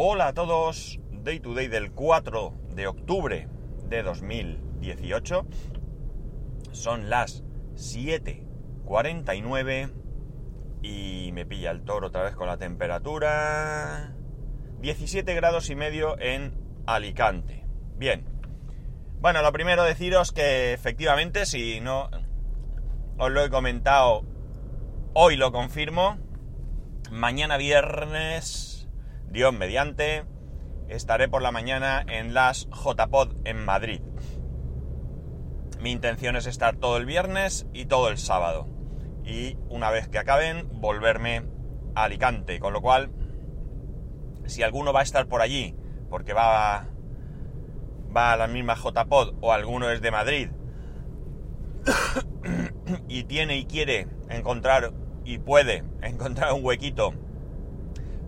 Hola a todos, Day to Day del 4 de octubre de 2018. Son las 7.49 y me pilla el toro otra vez con la temperatura. 17 grados y medio en Alicante. Bien. Bueno, lo primero deciros que efectivamente, si no os lo he comentado, hoy lo confirmo. Mañana viernes, Dios mediante, estaré por la mañana en las JPod en Madrid. Mi intención es estar todo el viernes y todo el sábado. Y una vez que acaben, volverme a Alicante. Con lo cual, si alguno va a estar por allí, porque va, va a la misma JPod o alguno es de Madrid, y tiene y quiere encontrar y puede encontrar un huequito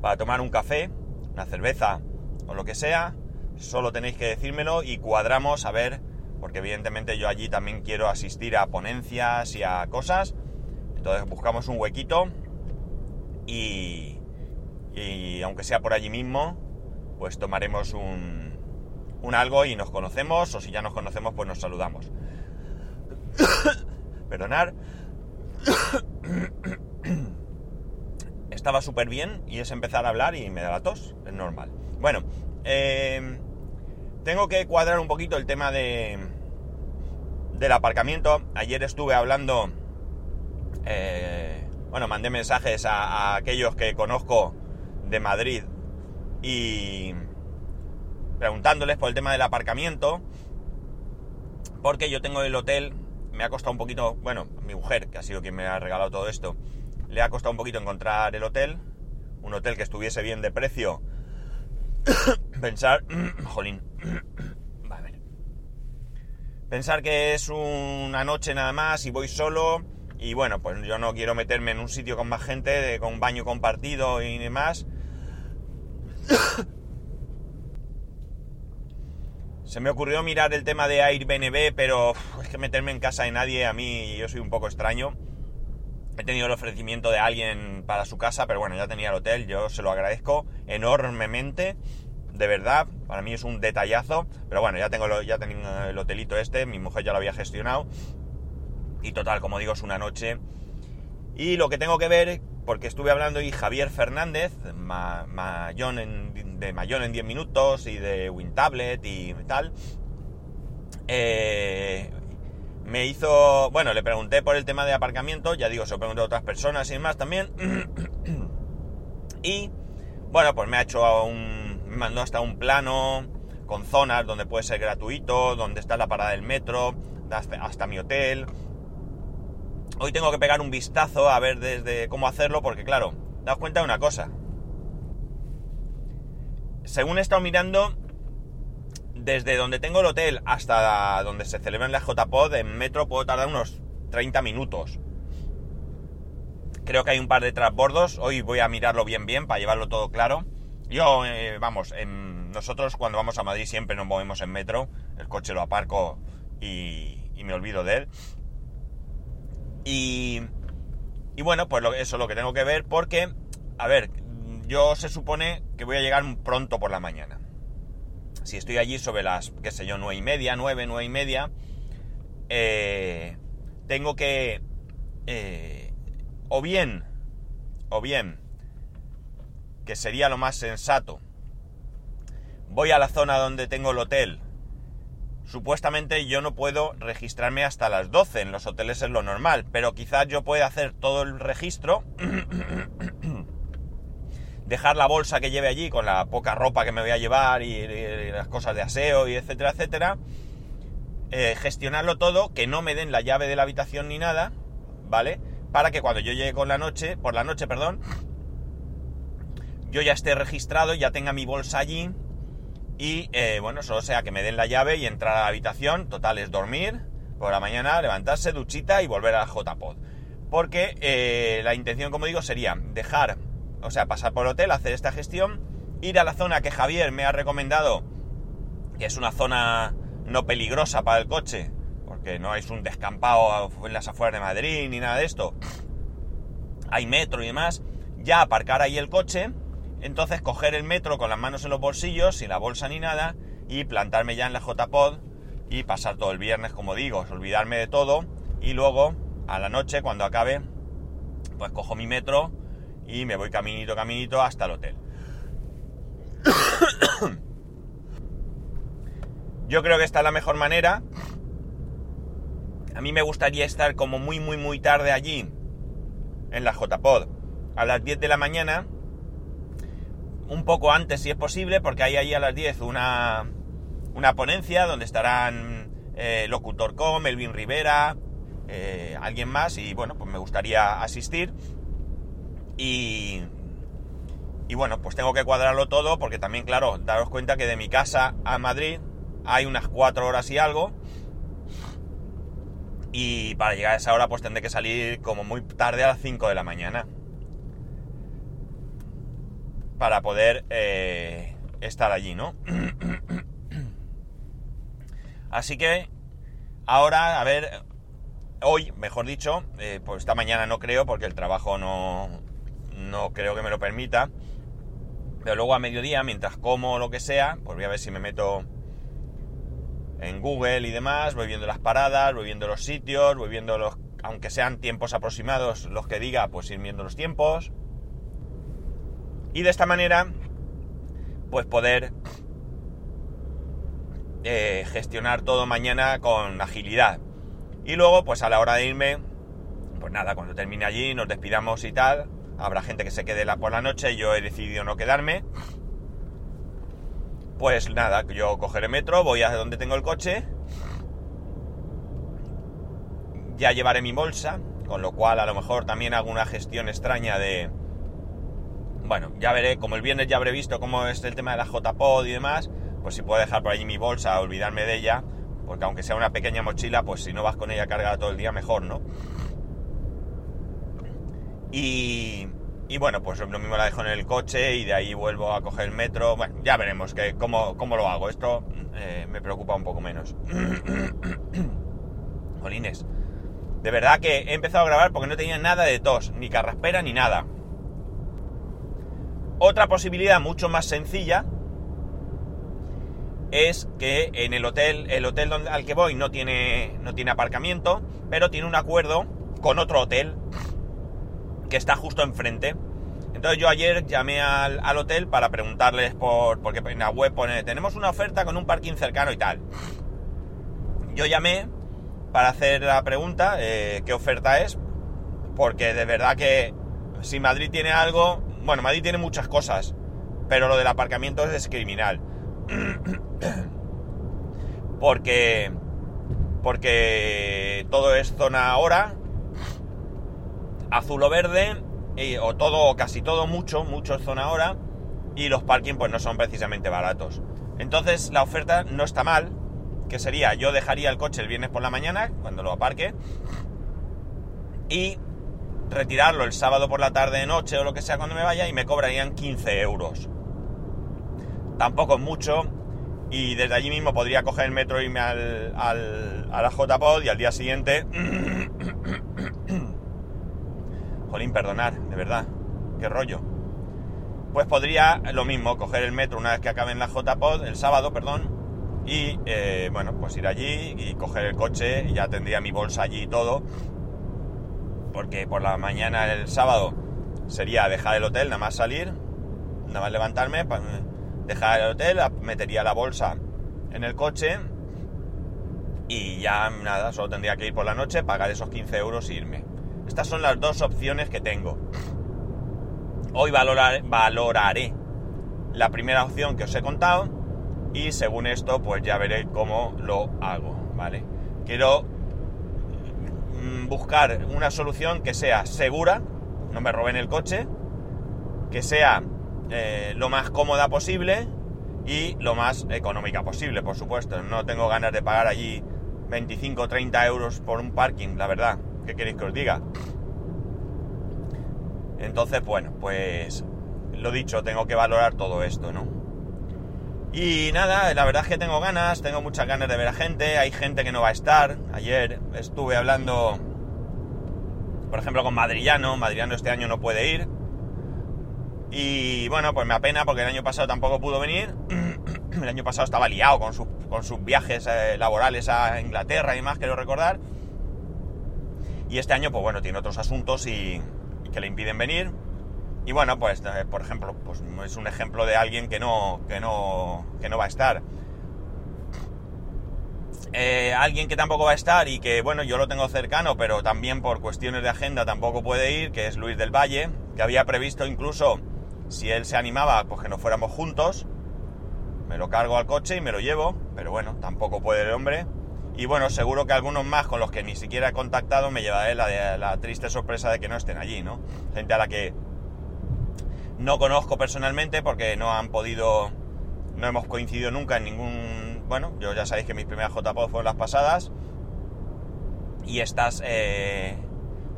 para tomar un café, una cerveza o lo que sea, solo tenéis que decírmelo y cuadramos a ver, porque evidentemente yo allí también quiero asistir a ponencias y a cosas, entonces buscamos un huequito y, y aunque sea por allí mismo, pues tomaremos un, un algo y nos conocemos, o si ya nos conocemos, pues nos saludamos. Perdonar. Estaba súper bien y es empezar a hablar y me da la tos, es normal. Bueno, eh, tengo que cuadrar un poquito el tema de del aparcamiento. Ayer estuve hablando, eh, bueno, mandé mensajes a, a aquellos que conozco de Madrid y preguntándoles por el tema del aparcamiento, porque yo tengo el hotel, me ha costado un poquito, bueno, mi mujer, que ha sido quien me ha regalado todo esto, le ha costado un poquito encontrar el hotel, un hotel que estuviese bien de precio. Pensar, jolín, va a ver. Pensar que es una noche nada más y voy solo y bueno, pues yo no quiero meterme en un sitio con más gente, con baño compartido y demás. Se me ocurrió mirar el tema de Airbnb, pero es que meterme en casa de nadie, a mí yo soy un poco extraño. He tenido el ofrecimiento de alguien para su casa, pero bueno, ya tenía el hotel, yo se lo agradezco enormemente, de verdad, para mí es un detallazo, pero bueno, ya tengo ya tengo el hotelito este, mi mujer ya lo había gestionado, y total, como digo, es una noche. Y lo que tengo que ver, porque estuve hablando y Javier Fernández, ma, en, de Mayón en 10 minutos y de WinTablet y tal, eh, me hizo, bueno, le pregunté por el tema de aparcamiento, ya digo, se lo pregunté a otras personas y demás también. y bueno, pues me ha hecho un, me mandó hasta un plano con zonas donde puede ser gratuito, donde está la parada del metro, hasta, mi hotel. Hoy tengo que pegar un vistazo a ver desde cómo hacerlo, porque claro, daos cuenta de una cosa. Según he estado mirando, desde donde tengo el hotel hasta donde se celebran las JPod, en metro puedo tardar unos 30 minutos. Creo que hay un par de transbordos. Hoy voy a mirarlo bien bien para llevarlo todo claro. Yo, eh, vamos, en, nosotros cuando vamos a Madrid siempre nos movemos en metro. El coche lo aparco y, y me olvido de él. Y, y bueno, pues eso es lo que tengo que ver porque, a ver, yo se supone que voy a llegar pronto por la mañana si estoy allí sobre las, qué sé yo, nueve y media, nueve, nueve y media, eh, tengo que, eh, o bien, o bien, que sería lo más sensato, voy a la zona donde tengo el hotel, supuestamente yo no puedo registrarme hasta las 12, en los hoteles es lo normal, pero quizás yo pueda hacer todo el registro dejar la bolsa que lleve allí con la poca ropa que me voy a llevar y, las cosas de aseo y etcétera, etcétera. Eh, gestionarlo todo, que no me den la llave de la habitación ni nada, ¿vale? Para que cuando yo llegue con la noche, por la noche, perdón, yo ya esté registrado, ya tenga mi bolsa allí y, eh, bueno, solo sea que me den la llave y entrar a la habitación, total es dormir, por la mañana levantarse, duchita y volver a la JPod. Porque eh, la intención, como digo, sería dejar o sea, pasar por el hotel, hacer esta gestión, ir a la zona que Javier me ha recomendado, que es una zona no peligrosa para el coche, porque no es un descampado en las afueras de Madrid ni nada de esto. Hay metro y demás. Ya aparcar ahí el coche, entonces coger el metro con las manos en los bolsillos, sin la bolsa ni nada, y plantarme ya en la JPod y pasar todo el viernes, como digo, olvidarme de todo y luego a la noche cuando acabe, pues cojo mi metro y me voy caminito, caminito hasta el hotel. Yo creo que esta es la mejor manera. A mí me gustaría estar como muy, muy, muy tarde allí, en la JPod, a las 10 de la mañana, un poco antes si es posible, porque hay ahí a las 10 una, una ponencia donde estarán eh, Locutor Com, Melvin Rivera, eh, alguien más, y bueno, pues me gustaría asistir. Y, bueno, pues tengo que cuadrarlo todo, porque también, claro, daros cuenta que de mi casa a Madrid hay unas 4 horas y algo. Y para llegar a esa hora, pues tendré que salir como muy tarde a las 5 de la mañana. Para poder eh, estar allí, ¿no? Así que ahora, a ver, hoy, mejor dicho, eh, pues esta mañana no creo porque el trabajo no, no creo que me lo permita. Pero luego a mediodía, mientras como lo que sea, pues voy a ver si me meto en Google y demás, voy viendo las paradas, voy viendo los sitios, voy viendo los, aunque sean tiempos aproximados los que diga, pues ir viendo los tiempos. Y de esta manera, pues poder eh, gestionar todo mañana con agilidad. Y luego, pues a la hora de irme, pues nada, cuando termine allí nos despidamos y tal. Habrá gente que se quede la, por la noche, yo he decidido no quedarme. Pues nada, yo cogeré metro, voy a donde tengo el coche. Ya llevaré mi bolsa, con lo cual a lo mejor también hago una gestión extraña de... Bueno, ya veré, como el viernes ya habré visto cómo es el tema de la JPod y demás, pues si puedo dejar por allí mi bolsa, olvidarme de ella, porque aunque sea una pequeña mochila, pues si no vas con ella cargada todo el día, mejor, ¿no? Y, y bueno, pues lo mismo la dejo en el coche y de ahí vuelvo a coger el metro. Bueno, ya veremos que cómo, cómo lo hago. Esto eh, me preocupa un poco menos. Jolines. De verdad que he empezado a grabar porque no tenía nada de tos, ni carraspera, ni nada. Otra posibilidad mucho más sencilla es que en el hotel, el hotel donde, al que voy no tiene, no tiene aparcamiento, pero tiene un acuerdo con otro hotel que está justo enfrente. Entonces yo ayer llamé al, hotel para preguntarles por, porque en la web pone, tenemos una oferta con un parking cercano y tal. Yo llamé para hacer la pregunta, eh, ¿qué oferta es? Porque de verdad que si Madrid tiene algo, bueno, Madrid tiene muchas cosas, pero lo del aparcamiento es criminal. porque porque todo es zona hora, azul o verde, o todo, o casi todo mucho, mucho zona hora, y los parking pues no son precisamente baratos. Entonces la oferta no está mal, que sería yo dejaría el coche el viernes por la mañana, cuando lo aparque, y retirarlo el sábado por la tarde, noche o lo que sea cuando me vaya, y me cobrarían 15 euros tampoco es mucho, y desde allí mismo podría coger el metro e irme al, a la JPod y al día siguiente... Jolín, perdonar, de verdad, qué rollo. Pues podría lo mismo, coger el metro una vez que acabe en la JPod, el sábado, perdón, y eh, bueno, pues ir allí y coger el coche ya tendría mi bolsa allí y todo. Porque por la mañana el sábado sería dejar el hotel, nada más salir, nada más levantarme, dejar el hotel, metería la bolsa en el coche y ya nada, solo tendría que ir por la noche, pagar esos 15 euros e irme. Estas son las dos opciones que tengo. Hoy valoraré la primera opción que os he contado y según esto pues ya veré cómo lo hago, ¿vale? Quiero mm, buscar una solución que sea segura, no me roben el coche, que sea eh, lo más cómoda posible y lo más económica posible, por supuesto. No tengo ganas de pagar allí 25 o 30 euros por un parking, la verdad. ¿Qué queréis que os diga? Entonces, bueno, pues lo dicho, tengo que valorar todo esto, ¿no? Y nada, la verdad es que tengo ganas, tengo muchas ganas de ver a gente, hay gente que no va a estar. Ayer estuve hablando, por ejemplo, con Madrillano, Madrillano este año no puede ir, Y bueno, pues me apena porque el año pasado tampoco pudo venir. el año pasado estaba liado con, con sus viajes eh, laborales a Inglaterra y más, quiero recordar. Y este año, pues bueno, tiene otros asuntos y, que le impiden venir. Y bueno, pues eh, por ejemplo, pues es un ejemplo de alguien que no, que no, que no va a estar. Eh, alguien que tampoco va a estar y que, bueno, yo lo tengo cercano, pero también por cuestiones de agenda tampoco puede ir, que es Luis del Valle, que había previsto incluso, si él se animaba, pues que nos fuéramos juntos. Me lo cargo al coche y me lo llevo, pero bueno, tampoco puede el hombre. Y bueno, seguro que algunos más con los que ni siquiera he contactado me llevaré la, la triste sorpresa de que no estén allí, ¿no? Gente a la que no conozco personalmente porque no han podido, no hemos coincidido nunca en ningún bueno, yo ya sabéis que mis primeras JPOD fueron las pasadas y estas eh,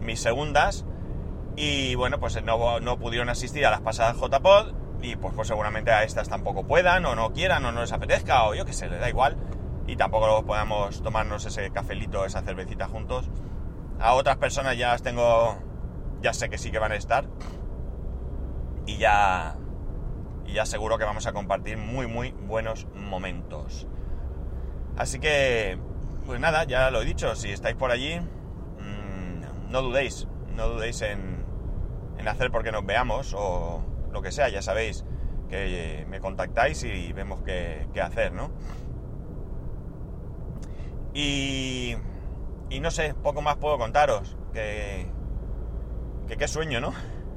mis segundas. Y bueno, pues no, no, pudieron asistir a las pasadas JPOD y pues, pues seguramente a estas tampoco puedan o no quieran o no les apetezca o yo que sé, les da igual. Y tampoco podamos tomarnos ese cafelito, esa cervecita juntos. A otras personas ya las tengo, ya sé que sí que van a estar. Y ya, y ya seguro que vamos a compartir muy, muy buenos momentos. Así que, pues nada, ya lo he dicho, si estáis por allí, mm, no dudéis, no dudéis en, en hacer porque nos veamos o lo que sea, ya sabéis que me contactáis y vemos qué, hacer, ¿no? Y, no sé, poco más puedo contaros, que, que qué sueño, ¿no?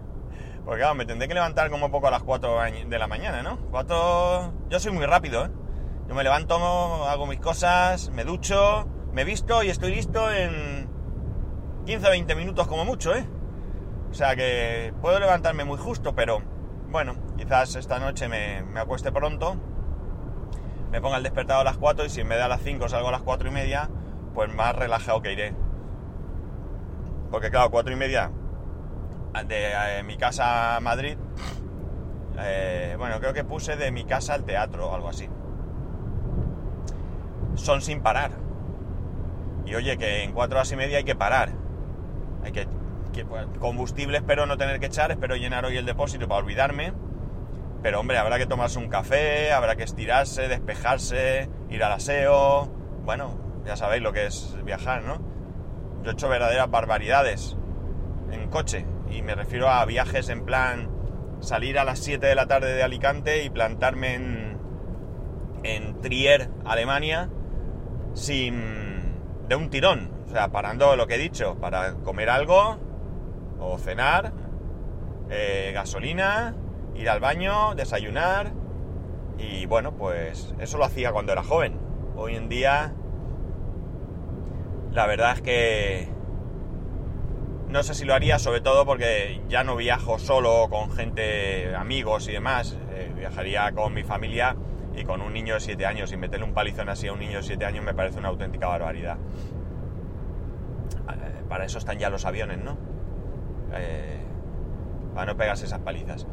Porque me tendré que levantar como poco a las 4 de la mañana, ¿no? 4... Yo soy muy rápido, ¿eh? Yo me levanto, hago mis cosas, me ducho, me visto y estoy listo en 15 o 20 minutos como mucho, ¿eh? O sea que puedo levantarme muy justo, pero bueno, quizás esta noche me acueste pronto, me ponga el despertador a las 4 y si me da a las 5 salgo a las 4 y media, pues más relajado que iré. Porque claro, 4 y media de mi casa a Madrid, eh, bueno, creo que puse de mi casa al teatro o algo así son sin parar. Y oye, que en cuatro horas y media hay que parar. Hay que, pues, combustible espero no tener que echar, espero llenar hoy el depósito para olvidarme. Pero hombre, habrá que tomarse un café, habrá que estirarse, despejarse, ir al aseo. Bueno, ya sabéis lo que es viajar, ¿no? Yo he hecho verdaderas barbaridades en coche. Y me refiero a viajes en plan salir a las 7 de la tarde de Alicante y plantarme en, en Trier, Alemania, sin de un tirón, o sea, parando lo que he dicho, para comer algo o cenar, eh, gasolina, ir al baño, desayunar y bueno, pues eso lo hacía cuando era joven. Hoy en día, la verdad es que no sé si lo haría, sobre todo porque ya no viajo solo con gente, amigos y demás, eh, viajaría con mi familia y con un niño de 7 años y meterle un palizón así a un niño de 7 años me parece una auténtica barbaridad. Eh, para eso están ya los aviones, ¿no? Eh, para no pegarse esas palizas.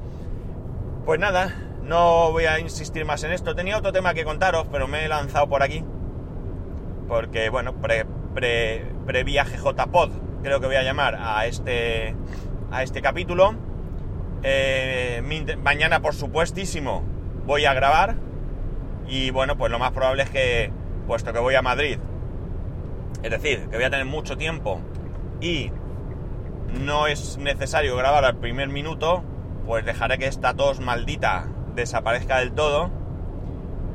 Pues nada, no voy a insistir más en esto. Tenía otro tema que contaros, pero me he lanzado por aquí. Porque, bueno, pre, pre, viaje JPod, creo que voy a llamar a este, a este capítulo. Eh, mañana, por supuestísimo, voy a grabar y bueno, pues lo más probable es que, puesto que voy a Madrid, es decir, que voy a tener mucho tiempo y no es necesario grabar al primer minuto, pues dejaré que esta tos maldita desaparezca del todo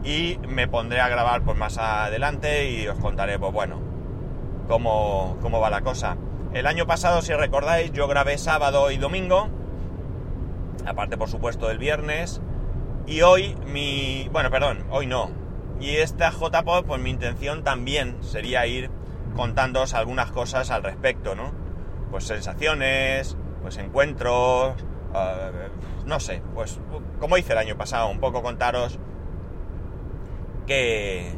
y me pondré a grabar pues más adelante y os contaré, pues bueno, cómo, cómo va la cosa. El año pasado, si recordáis, yo grabé sábado y domingo, aparte por supuesto del viernes, y hoy mi... Bueno, perdón, hoy no. Y esta JPod, pues mi intención también sería ir contándoos algunas cosas al respecto, ¿no? Pues sensaciones, pues encuentros, eh, no sé, pues como hice el año pasado, un poco contaros qué,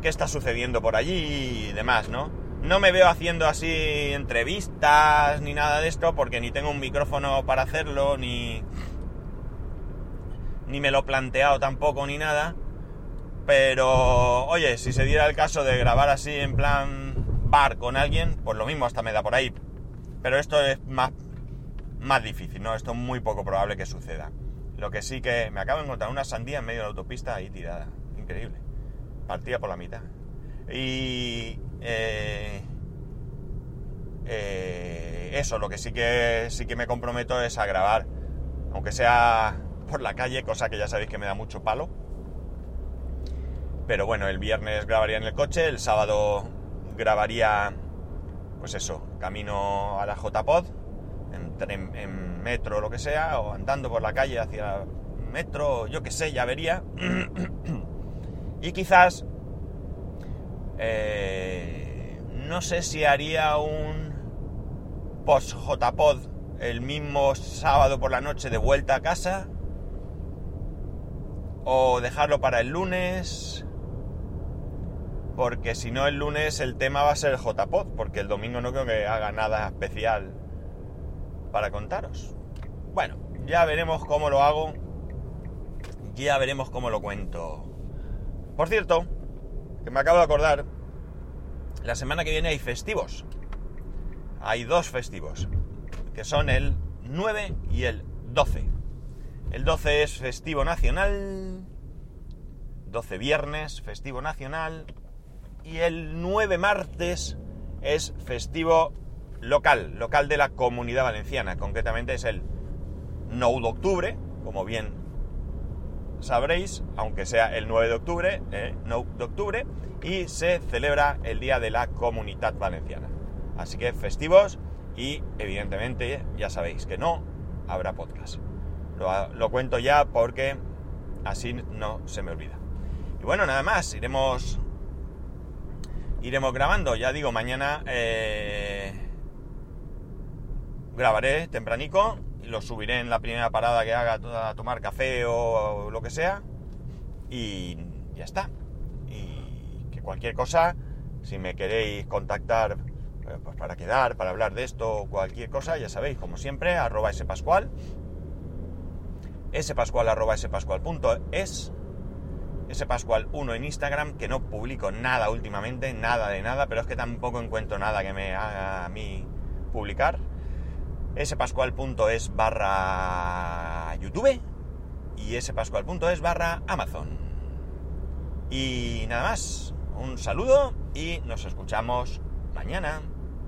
qué está sucediendo por allí y demás, ¿no? No me veo haciendo así entrevistas ni nada de esto porque ni tengo un micrófono para hacerlo, ni ni me lo he planteado tampoco ni nada. Pero, oye, si se diera el caso de grabar así en plan bar con alguien, pues lo mismo hasta me da por ahí. Pero esto es más, más difícil, ¿no? Esto es muy poco probable que suceda. Lo que sí que me acabo de encontrar una sandía en medio de la autopista ahí tirada. Increíble. Partida por la mitad. Y... Eh, eh, eso, lo que sí que sí que me comprometo es a grabar, aunque sea por la calle, cosa que ya sabéis que me da mucho palo. Pero bueno, el viernes grabaría en el coche, el sábado grabaría, pues eso, camino a la JPod, en, en metro o lo que sea, o andando por la calle hacia metro, yo que sé, ya vería. y quizás, eh, no sé si haría un post JPod el mismo sábado por la noche de vuelta a casa, o dejarlo para el lunes, porque si no el lunes el tema va a ser JPod, porque el domingo no creo que haga nada especial para contaros. Bueno, ya veremos cómo lo hago, ya veremos cómo lo cuento. Por cierto, que me acabo de acordar, la semana que viene hay festivos. Hay dos festivos, que son el 9 y el 12. El 12 es festivo nacional, 12 viernes, festivo nacional, y el 9 martes es festivo local, local de la comunidad valenciana. Concretamente es el 9 de octubre, como bien sabréis, aunque sea el 9 de octubre, eh, 9 de octubre, y se celebra el Día de la Comunidad Valenciana. Así que festivos y evidentemente ya sabéis que no habrá podcast. Lo, lo cuento ya porque así no se me olvida. Y bueno, nada más, iremos iremos grabando. Ya digo, mañana eh, grabaré tempranico y lo subiré en la primera parada que haga a tomar café o, lo que sea. Y ya está. Y que cualquier cosa, si me queréis contactar eh, pues para quedar, para hablar de esto cualquier cosa, ya sabéis, como siempre, arroba spascual. spascual arroba spascual.es ese Pascual 1 en Instagram, que no publico nada últimamente, nada de nada, pero es que tampoco encuentro nada que me haga a mí publicar. Ese pascual.es barra YouTube y ese pascual.es barra Amazon. Y nada más, un saludo y nos escuchamos mañana.